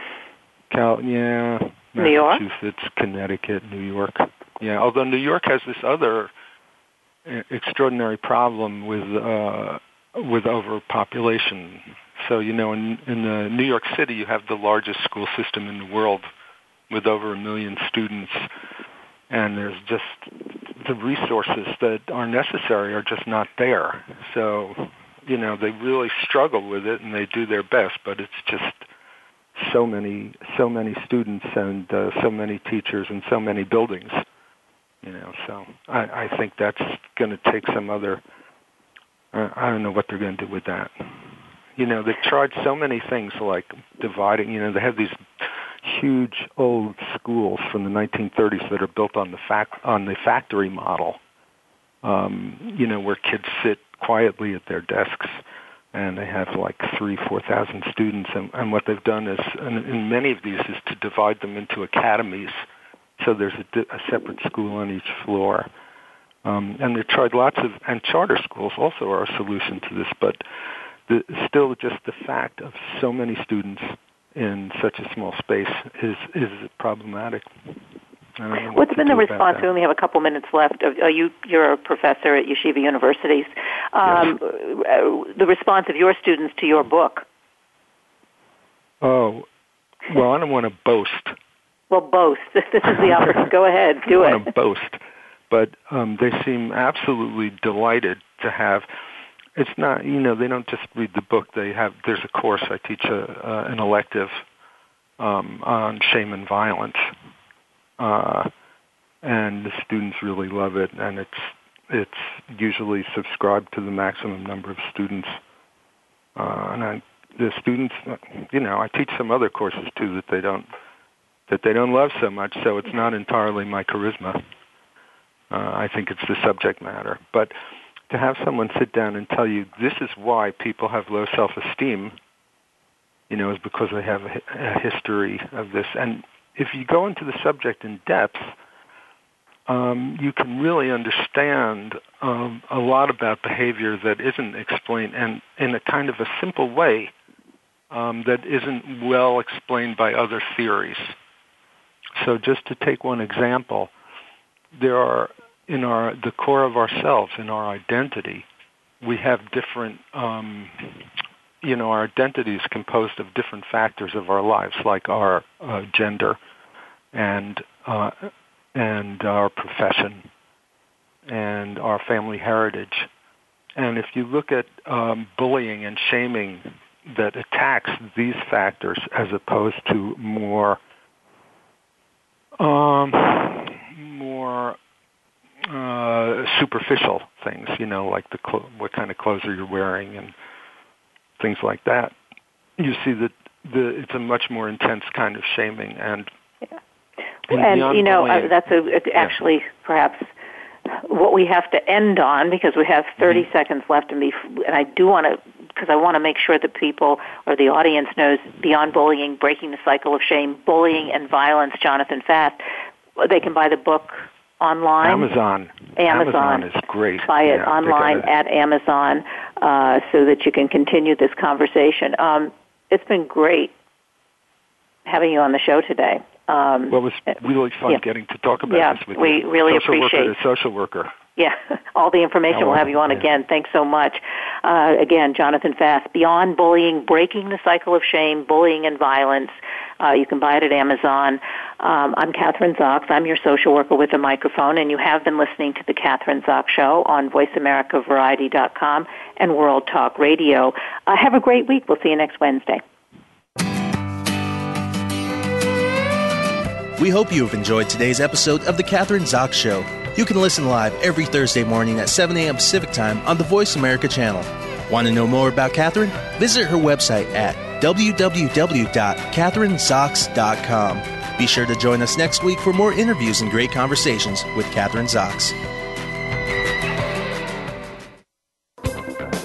Cal, yeah. New York, Massachusetts, Connecticut, New York. Yeah, although New York has this other extraordinary problem with uh, with overpopulation So you know, in in uh, New York City, you have the largest school system in the world, with over a million students, and there's just the resources that are necessary are just not there. So you know, they really struggle with it, and they do their best, but it's just so many so many students and uh, so many teachers and so many buildings you know. So i i think that's going to take some other uh, i don't know what they're going to do with that you know they've tried so many things like dividing you know they have these huge old schools from the 1930s that are built on the fac- on the factory model um you know where kids sit quietly at their desks and they have like three, four thousand students. And, and what they've done is, in, in many of these, is to divide them into academies. So there's a, a separate school on each floor. Um, and they've tried lots of, and charter schools also are a solution to this, but the, still just the fact of so many students in such a small space is, is problematic. What's been the response? We only have a couple minutes left. Are you you're a professor at Yeshiva Universities? Um, yes. Uh, the response of your students to your book. Oh, well, I don't want to boast. Well, boast. <laughs> This is the opportunity. <laughs> Go ahead, do I it. want to boast, but um, they seem absolutely delighted to have. It's not, you know, they don't just read the book. They have. There's a course I teach a, uh, an elective um, on shame and violence, uh, and the students really love it, and it's it's usually subscribed to the maximum number of students. Uh, and I, the students, you know, I teach some other courses too that they don't that they don't love so much. So it's not entirely my charisma. Uh, I think it's the subject matter. But to have someone sit down and tell you this is why people have low self-esteem, you know, is because they have a, history of this. And if you go into the subject in depth, um, you can really understand um, a lot about behavior that isn't explained and in a kind of a simple way um, that isn't well explained by other theories. So just to take one example, there are in our the core of ourselves, in our identity, we have different um, you know, our identity is composed of different factors of our lives, like our uh, gender and uh, and our profession and our family heritage. And if you look at um, bullying and shaming that attacks these factors as opposed to more um, more uh, superficial things, you know, like the clo- what kind of clothes are you wearing and things like that. You see that the it's a much more intense kind of shaming and yeah. and, and you know uh, that's a, actually yeah. perhaps what we have to end on because we have 30 mm-hmm. seconds left and, be, and I do want to because I want to make sure that people or the audience knows beyond bullying, breaking the cycle of shame, bullying and violence, Jonathan Fast. They can buy the book online. Amazon. Amazon. Amazon is great. Buy it yeah, online at Amazon uh, so that you can continue this conversation. Um, it's been great having you on the show today. Um, well, it was really fun yeah. getting to talk about yeah, this with we you. really social appreciate worker social worker. Yeah, <laughs> all the information. Oh, we'll have you on yeah. again. Thanks so much. Uh, again, Jonathan Fast, Beyond Bullying, Breaking the Cycle of Shame, Bullying and Violence. Uh, you can buy it at Amazon. Um, I'm Kathryn Zox. I'm your social worker with a microphone, and you have been listening to the Kathryn Zox Show on VoiceAmericaVariety.com and World Talk Radio. Uh, have a great week. We'll see you next Wednesday. We hope you have enjoyed today's episode of The Kathryn Zox Show. You can listen live every Thursday morning at 7 a.m. Pacific Time on the Voice America channel. Want to know more about Kathryn? Visit her website at www.kathrynzox.com. Be sure to join us next week for more interviews and great conversations with Kathryn Zox.